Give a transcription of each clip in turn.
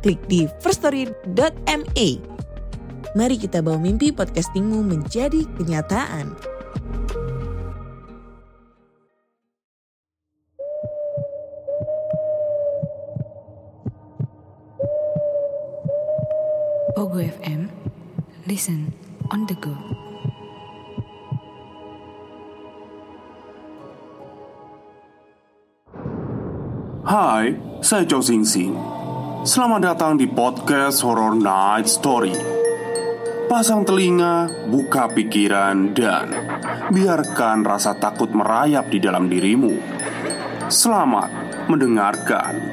klik di firststory.me. Mari kita bawa mimpi podcastingmu menjadi kenyataan. Pogo FM, listen on the go. Hai, saya Chow Sing Sing. Selamat datang di podcast Horror Night Story. Pasang telinga, buka pikiran, dan biarkan rasa takut merayap di dalam dirimu. Selamat mendengarkan.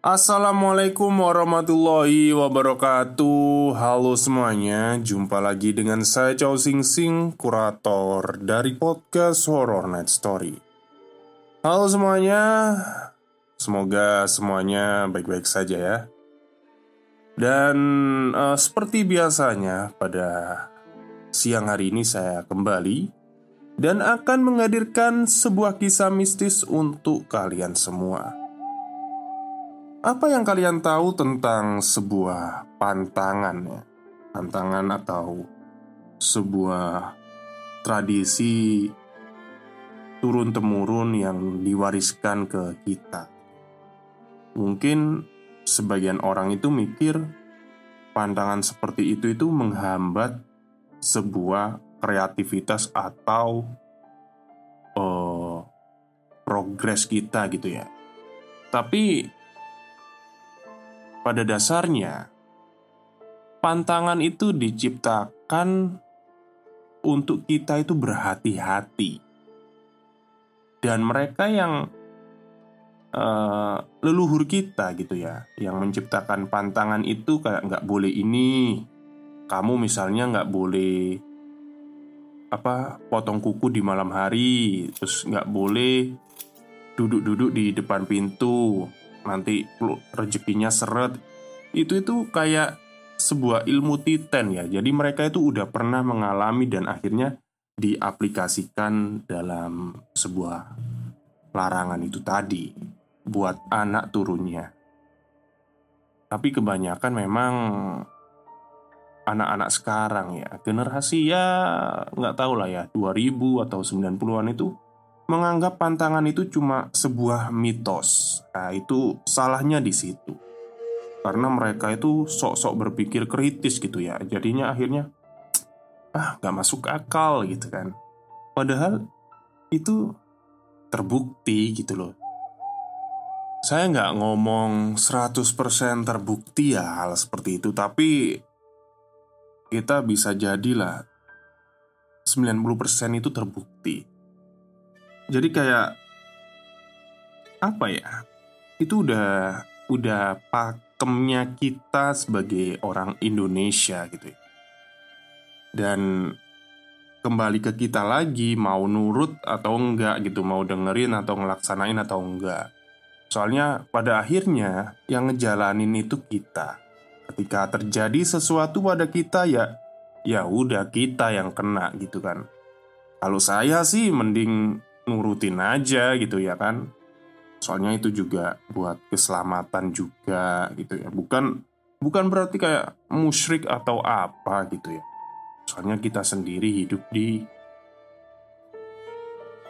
Assalamualaikum warahmatullahi wabarakatuh. Halo semuanya Jumpa lagi dengan saya Chow Sing Sing Kurator dari podcast Horror Night Story. Halo semuanya Semoga semuanya baik-baik saja ya. Dan uh, seperti biasanya pada siang hari ini saya kembali Dan akan menghadirkan sebuah kisah mistis untuk kalian semua apa yang kalian tahu tentang sebuah pantangan ya? Pantangan atau sebuah tradisi turun-temurun yang diwariskan ke kita. Mungkin sebagian orang itu mikir pandangan seperti itu itu menghambat sebuah kreativitas atau uh, progres kita gitu ya. Tapi pada dasarnya, pantangan itu diciptakan untuk kita itu berhati-hati, dan mereka yang uh, leluhur kita gitu ya, yang menciptakan pantangan itu kayak nggak boleh ini, kamu misalnya nggak boleh apa potong kuku di malam hari, terus nggak boleh duduk-duduk di depan pintu, nanti rezekinya seret. Itu itu kayak sebuah ilmu titen ya. Jadi mereka itu udah pernah mengalami dan akhirnya diaplikasikan dalam sebuah larangan itu tadi buat anak turunnya. Tapi kebanyakan memang anak-anak sekarang ya. Generasi ya nggak tahu lah ya 2000 atau 90-an itu menganggap pantangan itu cuma sebuah mitos. Nah, itu salahnya di situ. Karena mereka itu sok-sok berpikir kritis gitu ya. Jadinya akhirnya ah, gak masuk akal gitu kan. Padahal itu terbukti gitu loh. Saya nggak ngomong 100% terbukti ya hal seperti itu, tapi kita bisa jadilah 90% itu terbukti. Jadi kayak apa ya? Itu udah udah pakemnya kita sebagai orang Indonesia gitu ya. Dan kembali ke kita lagi mau nurut atau enggak gitu, mau dengerin atau ngelaksanain atau enggak. Soalnya pada akhirnya yang ngejalanin itu kita. Ketika terjadi sesuatu pada kita ya ya udah kita yang kena gitu kan. Kalau saya sih mending nurutin aja gitu ya kan. Soalnya itu juga buat keselamatan juga gitu ya. Bukan bukan berarti kayak musyrik atau apa gitu ya. Soalnya kita sendiri hidup di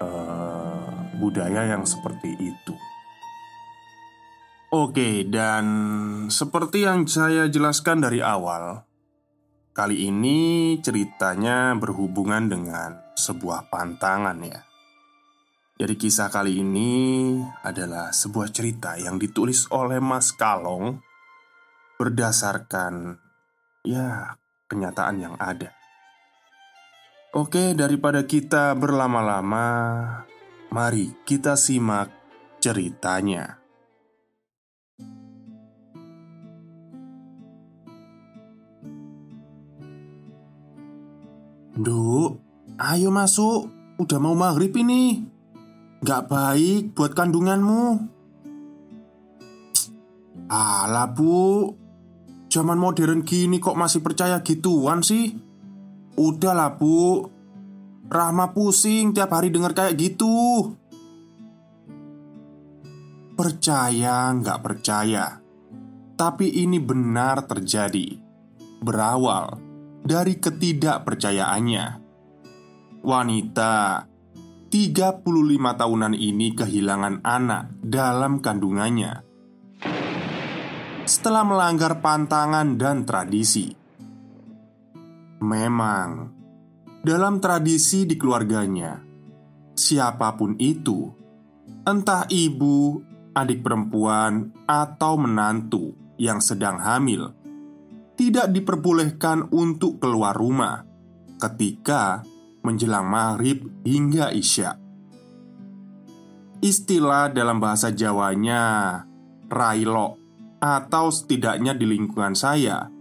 uh, budaya yang seperti itu. Oke, dan seperti yang saya jelaskan dari awal, kali ini ceritanya berhubungan dengan sebuah pantangan ya. Jadi kisah kali ini adalah sebuah cerita yang ditulis oleh Mas Kalong berdasarkan ya kenyataan yang ada. Oke, daripada kita berlama-lama, mari kita simak ceritanya. Duk, ayo masuk. Udah mau maghrib ini. Gak baik buat kandunganmu. Alah bu, zaman modern gini kok masih percaya gituan sih? Udahlah bu, Rahma pusing tiap hari dengar kayak gitu. Percaya nggak percaya, tapi ini benar terjadi. Berawal dari ketidakpercayaannya. Wanita 35 tahunan ini kehilangan anak dalam kandungannya setelah melanggar pantangan dan tradisi. Memang, dalam tradisi di keluarganya, siapa pun itu, entah ibu, adik perempuan, atau menantu yang sedang hamil, tidak diperbolehkan untuk keluar rumah ketika menjelang maghrib hingga isya. Istilah dalam bahasa Jawanya railo atau setidaknya di lingkungan saya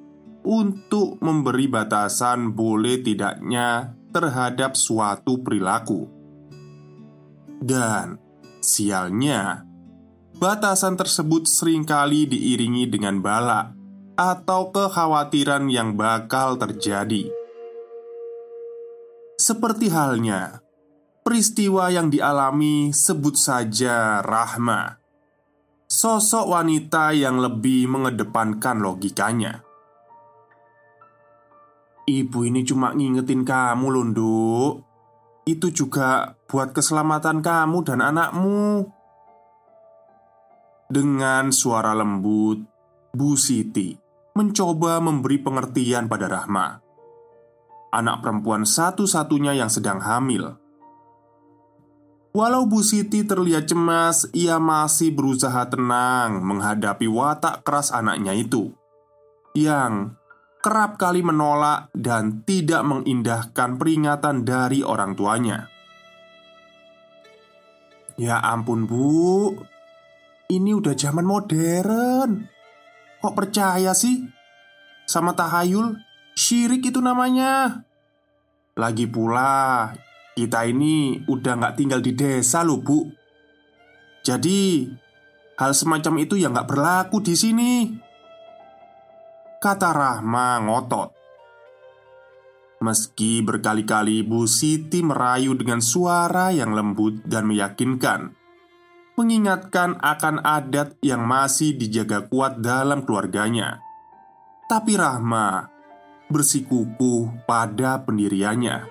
untuk memberi batasan boleh tidaknya terhadap suatu perilaku. Dan sialnya, batasan tersebut sering kali diiringi dengan bala atau kekhawatiran yang bakal terjadi. Seperti halnya peristiwa yang dialami sebut saja Rahma sosok wanita yang lebih mengedepankan logikanya. Ibu ini cuma ngingetin kamu loh, Nduk. Itu juga buat keselamatan kamu dan anakmu. Dengan suara lembut, Bu Siti mencoba memberi pengertian pada Rahma. Anak perempuan satu-satunya yang sedang hamil Walau Bu Siti terlihat cemas, ia masih berusaha tenang menghadapi watak keras anaknya itu yang kerap kali menolak dan tidak mengindahkan peringatan dari orang tuanya. Ya ampun, Bu, ini udah zaman modern. Kok percaya sih sama tahayul? Syirik itu namanya. Lagi pula, kita ini udah nggak tinggal di desa loh bu. Jadi Hal semacam itu ya nggak berlaku di sini. Kata Rahma ngotot. Meski berkali-kali Bu Siti merayu dengan suara yang lembut dan meyakinkan Mengingatkan akan adat yang masih dijaga kuat dalam keluarganya. Tapi Rahma bersikukuh pada pendiriannya.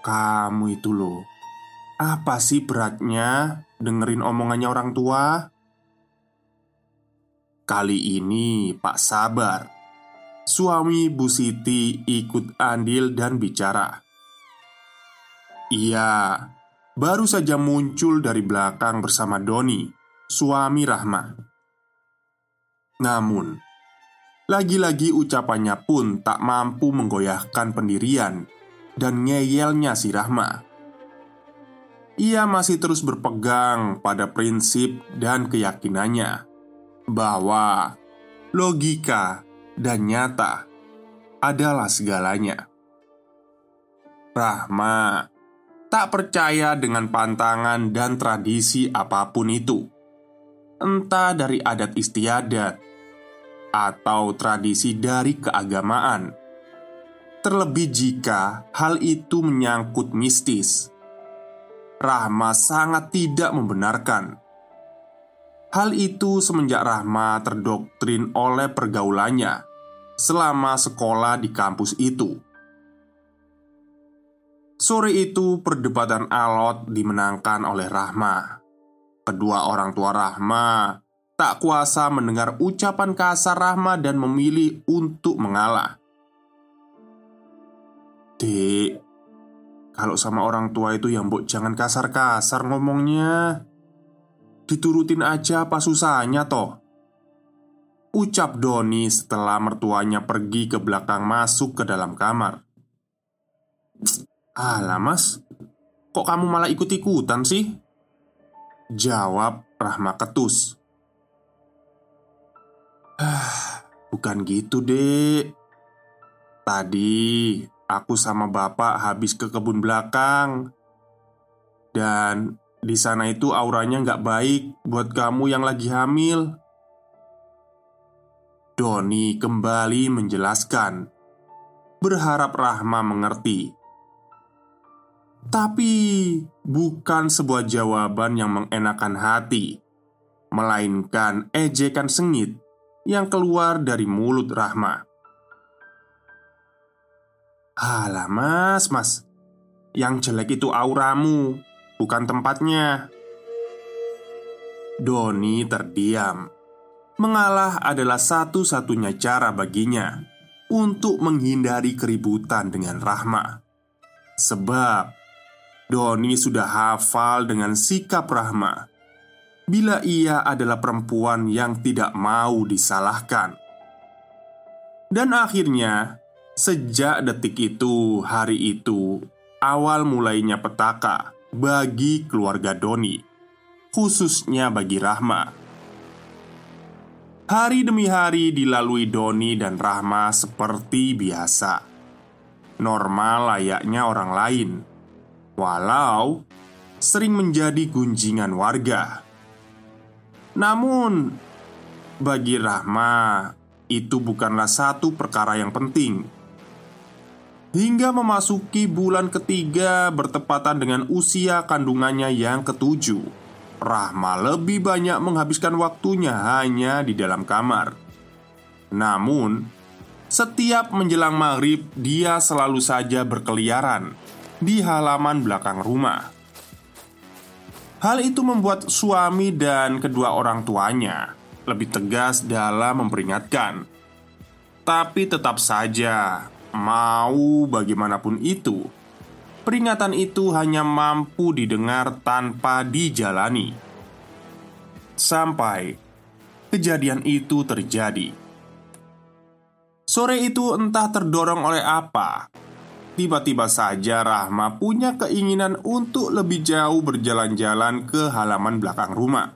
Kamu itu loh Apa sih beratnya dengerin omongannya orang tua? Kali ini Pak Sabar. Suami Bu Siti ikut andil dan bicara. Ia baru saja muncul dari belakang bersama Doni Suami Rahma. Namun Lagi-lagi ucapannya pun tak mampu menggoyahkan pendirian dan ngeyelnya si Rahma. Ia masih terus berpegang pada prinsip dan keyakinannya bahwa logika dan nyata adalah segalanya. Rahma tak percaya dengan pantangan dan tradisi apa pun itu, entah dari adat istiadat atau tradisi dari keagamaan. Terlebih jika hal itu menyangkut mistis Rahma sangat tidak membenarkan. Hal itu semenjak Rahma terdoktrin oleh pergaulannya Selama sekolah di kampus itu. Sore itu perdebatan alot dimenangkan oleh Rahma. Kedua orang tua Rahma tak kuasa mendengar ucapan kasar Rahma dan memilih untuk mengalah. Dek, kalau sama orang tua itu yang mbok jangan kasar-kasar ngomongnya. Diturutin aja apa susahnya toh. Ucap Doni setelah mertuanya pergi ke belakang masuk ke dalam kamar. Alah mas, kok kamu malah ikut-ikutan sih? Jawab Rahma ketus bukan gitu dek Tadi aku sama bapak habis ke kebun belakang. Dan di sana itu auranya nggak baik buat kamu yang lagi hamil. Doni kembali menjelaskan. Berharap Rahma mengerti. Tapi bukan sebuah jawaban yang mengenakan hati, melainkan ejekan sengit yang keluar dari mulut Rahma. Halah mas, mas. Yang jelek itu auramu Bukan tempatnya. Doni terdiam. Mengalah adalah satu-satunya cara baginya Untuk menghindari keributan dengan Rahma. Sebab Doni sudah hafal dengan sikap Rahma bila ia adalah perempuan yang tidak mau disalahkan. Dan akhirnya, sejak detik itu, hari itu, awal mulainya petaka bagi keluarga Doni, khususnya bagi Rahma. Hari demi hari dilalui Doni dan Rahma seperti biasa, normal layaknya orang lain walau sering menjadi gunjingan warga. Namun, bagi Rahma, itu bukanlah satu perkara yang penting. Hingga memasuki bulan ketiga bertepatan dengan usia kandungannya yang ketujuh Rahma lebih banyak menghabiskan waktunya hanya di dalam kamar Namun, setiap menjelang maghrib dia selalu saja berkeliaran di halaman belakang rumah. Hal itu membuat suami dan kedua orang tuanya lebih tegas dalam memperingatkan, tapi tetap saja mau bagaimanapun itu. Peringatan itu hanya mampu didengar tanpa dijalani, sampai kejadian itu terjadi. Sore itu entah terdorong oleh apa, Tiba-tiba saja Rahma punya keinginan untuk lebih jauh berjalan-jalan ke halaman belakang rumah.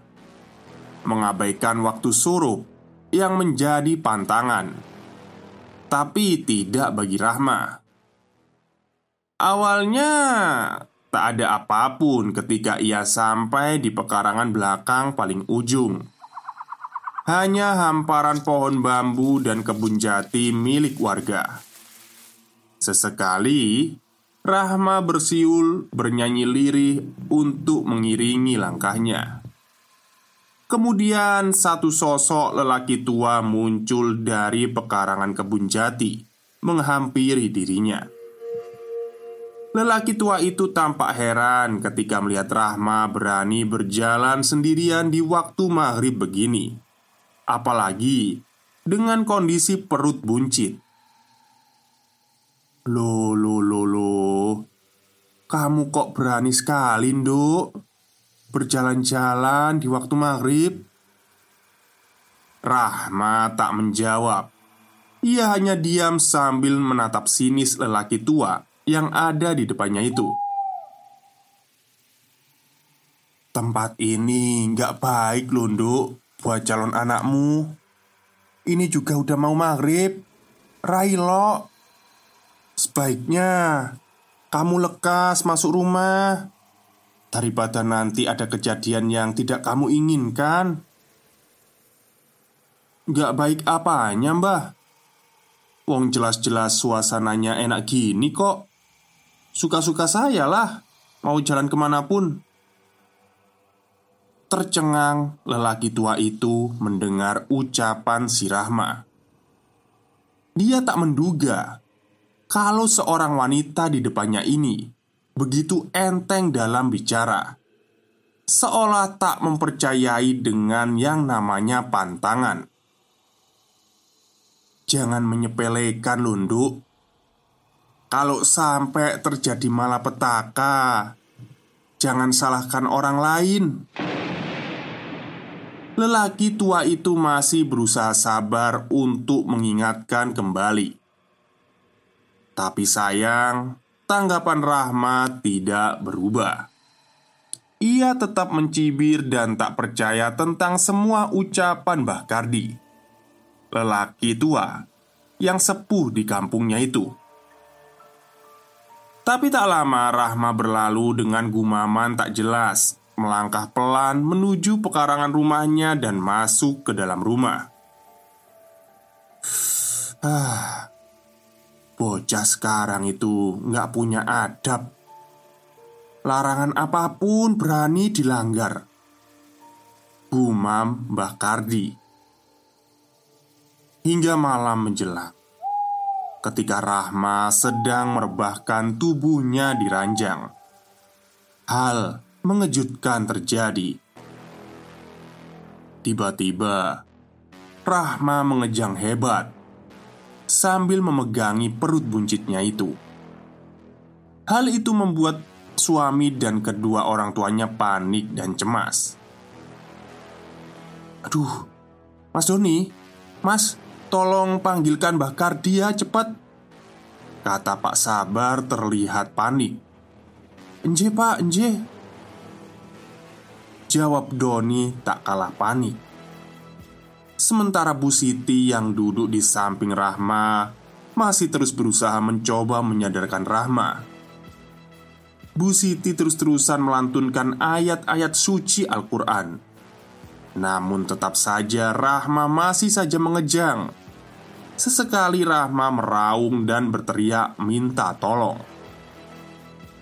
Mengabaikan waktu suruh yang menjadi pantangan. Tapi tidak bagi Rahma. Awalnya tak ada apa pun ketika ia sampai di pekarangan belakang paling ujung. Hanya hamparan pohon bambu dan kebun jati milik warga Sesekali, Rahma bersiul bernyanyi lirih untuk mengiringi langkahnya. Kemudian satu sosok lelaki tua muncul dari pekarangan kebun jati Menghampiri dirinya. Lelaki tua itu tampak heran ketika melihat Rahma berani berjalan sendirian di waktu maghrib begini. Apalagi dengan kondisi perut buncit Loh, loh, loh, loh. Kamu kok berani sekali, Nduk? Berjalan-jalan di waktu maghrib? Rahma tak menjawab. Ia hanya diam sambil menatap sinis lelaki tua yang ada di depannya itu. Tempat ini nggak baik loh, Nduk Buat calon anakmu. Ini juga udah mau maghrib. Railo Sebaiknya kamu lekas masuk rumah daripada nanti ada kejadian yang tidak kamu inginkan. Gak baik apanya, mbah. Wong jelas-jelas suasananya enak gini kok. Suka-suka saya lah, mau jalan ke mana pun. Tercengang, lelaki tua itu mendengar ucapan si Rahma. Dia tak menduga kalau seorang wanita di depannya ini begitu enteng dalam bicara, seolah tak mempercayai dengan yang namanya pantangan. Jangan menyepelekan lunduk. Kalau sampai terjadi malapetaka, jangan salahkan orang lain. Lelaki tua itu masih berusaha sabar untuk mengingatkan kembali tapi sayang, tanggapan Rahma tidak berubah. Ia tetap mencibir dan tak percaya tentang semua ucapan Mbah Kardi Lelaki tua yang sepuh di kampungnya itu Tapi tak lama Rahma berlalu dengan gumaman tak jelas Melangkah pelan menuju pekarangan rumahnya dan masuk ke dalam rumah Ah, bocah sekarang itu nggak punya adab. Larangan apa pun berani dilanggar. Gumam Mbah Kardi. Hingga malam menjelang Ketika Rahma sedang merebahkan tubuhnya di ranjang Hal mengejutkan terjadi. Tiba-tiba Rahma mengejang hebat Sambil memegangi perut buncitnya itu. Hal itu membuat suami dan kedua orang tuanya panik dan cemas. Aduh, Mas Doni, Mas, tolong panggilkan Mbah Kardia cepat Kata Pak Sabar terlihat panik. Enje pak, enje Jawab Doni tak kalah panik Sementara Bu Siti yang duduk di samping Rahma Masih terus berusaha mencoba menyadarkan Rahma. Bu Siti terus-terusan melantunkan ayat-ayat suci Al-Quran. Namun tetap saja Rahma masih saja mengejang. Sesekali Rahma meraung dan berteriak minta tolong.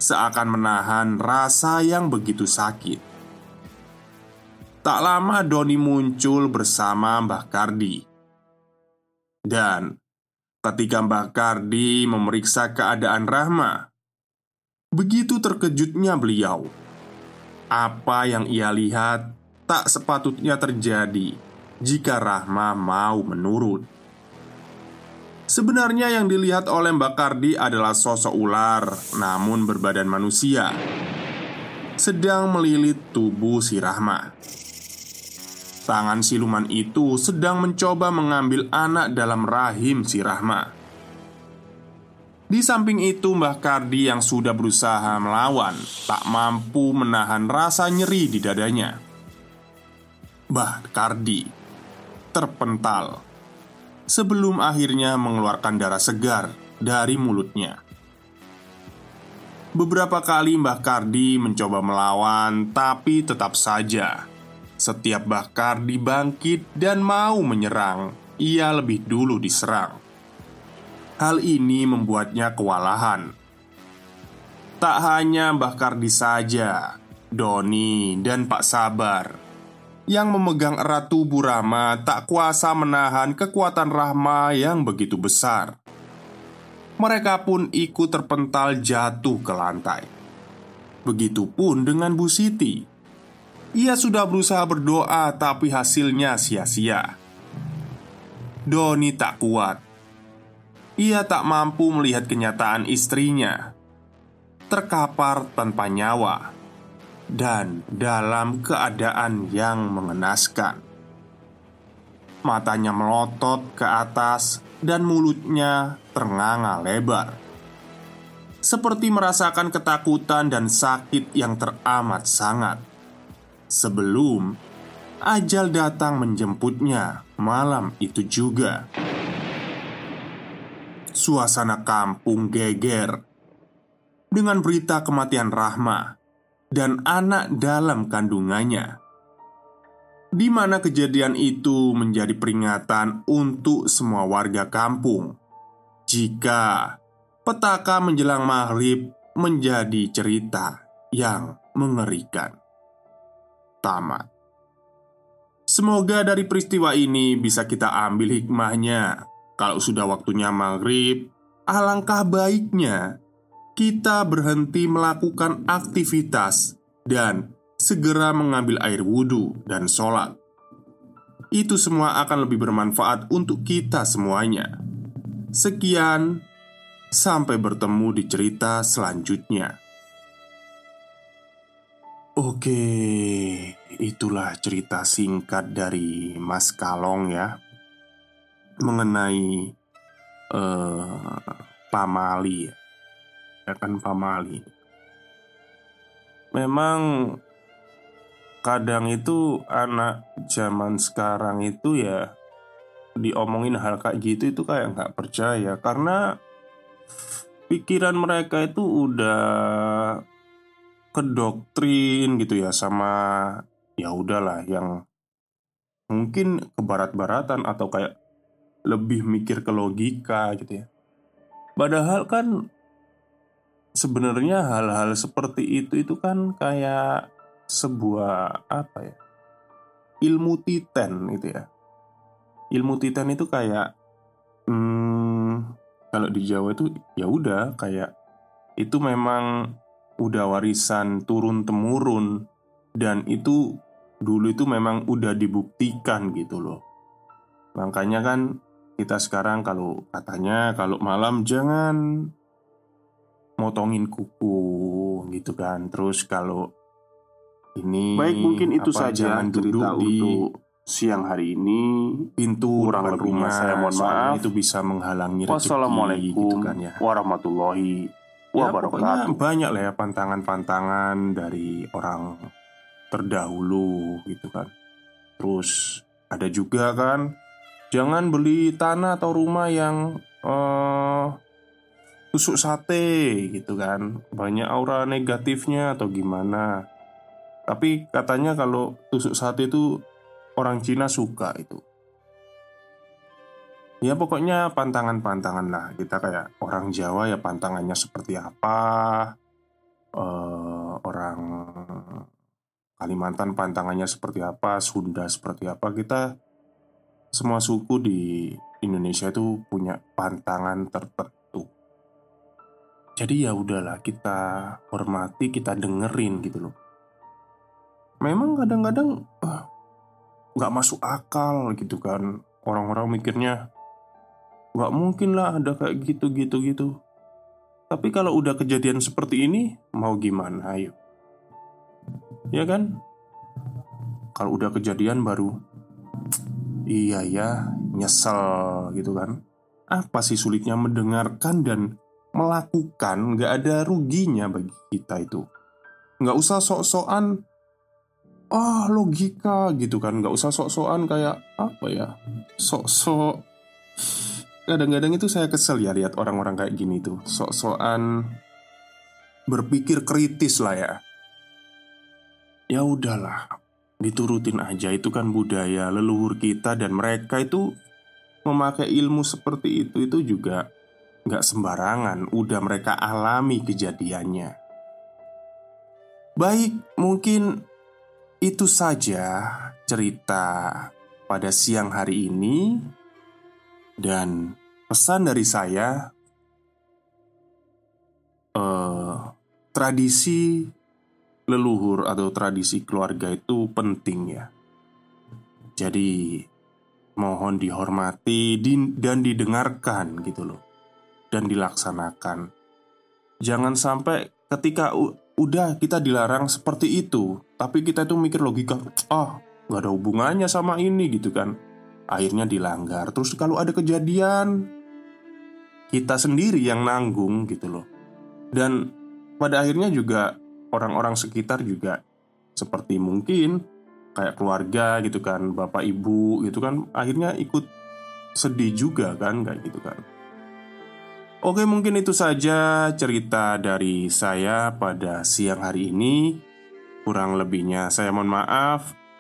Seakan menahan rasa yang begitu sakit Tak lama Doni muncul bersama Mbah Kardi Dan ketika Mbah Kardi memeriksa keadaan Rahma Begitu terkejutnya beliau. Apa yang ia lihat tak sepatutnya terjadi jika Rahma mau menurut. Sebenarnya yang dilihat oleh Mbak Kardi adalah sosok ular namun berbadan manusia Sedang melilit tubuh si Rahma Tangan siluman itu sedang mencoba mengambil anak dalam rahim si Rahma di samping itu, Mbah Kardi yang sudah berusaha melawan tak mampu menahan rasa nyeri di dadanya. Mbah Kardi terpental sebelum akhirnya mengeluarkan darah segar dari mulutnya. Beberapa kali Mbah Kardi mencoba melawan, tapi tetap saja setiap Mbah Kardi bangkit dan mau menyerang, ia lebih dulu diserang. Hal ini membuatnya kewalahan. Tak hanya Mbah Kardi saja, Doni dan Pak Sabar yang memegang erat tubuh Rama tak kuasa menahan kekuatan Rahma yang begitu besar. Mereka pun ikut terpental jatuh ke lantai. Begitupun dengan Bu Siti. Ia sudah berusaha berdoa, tapi hasilnya sia-sia. Doni tak kuat ia tak mampu melihat kenyataan istrinya terkapar tanpa nyawa dan dalam keadaan yang mengenaskan. Matanya melotot ke atas dan mulutnya ternganga lebar, seperti merasakan ketakutan dan sakit yang teramat sangat. Sebelum ajal datang menjemputnya malam itu juga. Suasana kampung geger dengan berita kematian Rahma dan anak dalam kandungannya, di mana kejadian itu menjadi peringatan untuk semua warga kampung. Jika petaka menjelang maghrib menjadi cerita yang mengerikan, tamat. Semoga dari peristiwa ini bisa kita ambil hikmahnya kalau sudah waktunya maghrib, alangkah baiknya kita berhenti melakukan aktivitas dan segera mengambil air wudhu dan sholat. Itu semua akan lebih bermanfaat untuk kita semuanya. Sekian, sampai bertemu di cerita selanjutnya. Oke, itulah cerita singkat dari Mas Kalong ya mengenai uh, pamali ya kan pamali. Memang kadang itu anak zaman sekarang itu ya diomongin hal kayak gitu itu kayak nggak percaya karena pikiran mereka itu udah kedoktrin gitu ya sama ya udahlah yang mungkin ke barat-baratan atau kayak lebih mikir ke logika gitu ya. Padahal kan sebenarnya hal-hal seperti itu itu kan kayak sebuah apa ya? ilmu titen gitu ya. Ilmu titen itu kayak hmm, kalau di Jawa itu ya udah kayak itu memang udah warisan turun temurun dan itu dulu itu memang udah dibuktikan gitu loh. Makanya kan kita sekarang kalau katanya kalau malam jangan motongin kuku gitu kan. Terus kalau ini Baik mungkin itu apa, saja jangan cerita duduk di untuk siang hari ini. pintu kurang rumah saya mohon maaf. itu bisa menghalangi rezeki Wassalamualaikum gitu kan ya. warahmatullahi Ya, wabarakatuh. pokoknya banyak lah ya pantangan-pantangan dari orang terdahulu gitu kan. Terus ada juga kan, jangan beli tanah atau rumah yang eh tusuk sate gitu kan. Banyak aura negatifnya atau gimana. Tapi katanya kalau tusuk sate itu orang Cina suka itu. Ya pokoknya pantangan-pantangan lah. Kita kayak orang Jawa ya pantangannya seperti apa eh, Orang Kalimantan pantangannya seperti apa Sunda seperti apa. Kita Semua suku di Indonesia itu punya pantangan tertentu. Jadi ya udahlah kita hormati Kita dengerin gitu loh. Memang kadang-kadang eh, nggak masuk akal gitu kan. Orang-orang mikirnya nggak mungkin lah ada kayak gitu gitu tapi kalau udah kejadian seperti ini mau gimana ayo? Ya kan? Kalau udah kejadian baru iya ya nyesel gitu kan? Apa sih sulitnya mendengarkan dan melakukan? Nggak ada ruginya bagi kita itu. Nggak usah sok-sokan ah logika gitu kan? Nggak usah sok-sokan kayak apa ya? Sok-sok kadang-kadang itu saya kesel ya lihat orang-orang kayak gini tuh. Sok-sokan berpikir kritis lah ya. Ya udahlah diturutin aja. Itu kan budaya leluhur kita dan mereka itu memakai ilmu seperti itu itu juga nggak sembarangan. Udah mereka alami kejadiannya. Baik mungkin itu saja cerita pada siang hari ini dan pesan dari saya, eh, tradisi leluhur atau tradisi keluarga itu penting ya. Jadi mohon dihormati di- dan didengarkan gitu loh, dan dilaksanakan. Jangan sampai ketika udah kita dilarang seperti itu, tapi kita itu mikir logika, ah nggak ada hubungannya sama ini gitu kan akhirnya dilanggar. Terus kalau ada kejadian kita sendiri yang nanggung gitu loh. Dan pada akhirnya juga orang-orang sekitar juga seperti mungkin kayak keluarga gitu kan, bapak ibu gitu kan akhirnya ikut sedih juga kan kayak gitu kan. Oke, mungkin itu saja cerita dari saya pada siang hari ini. Kurang lebihnya saya mohon maaf.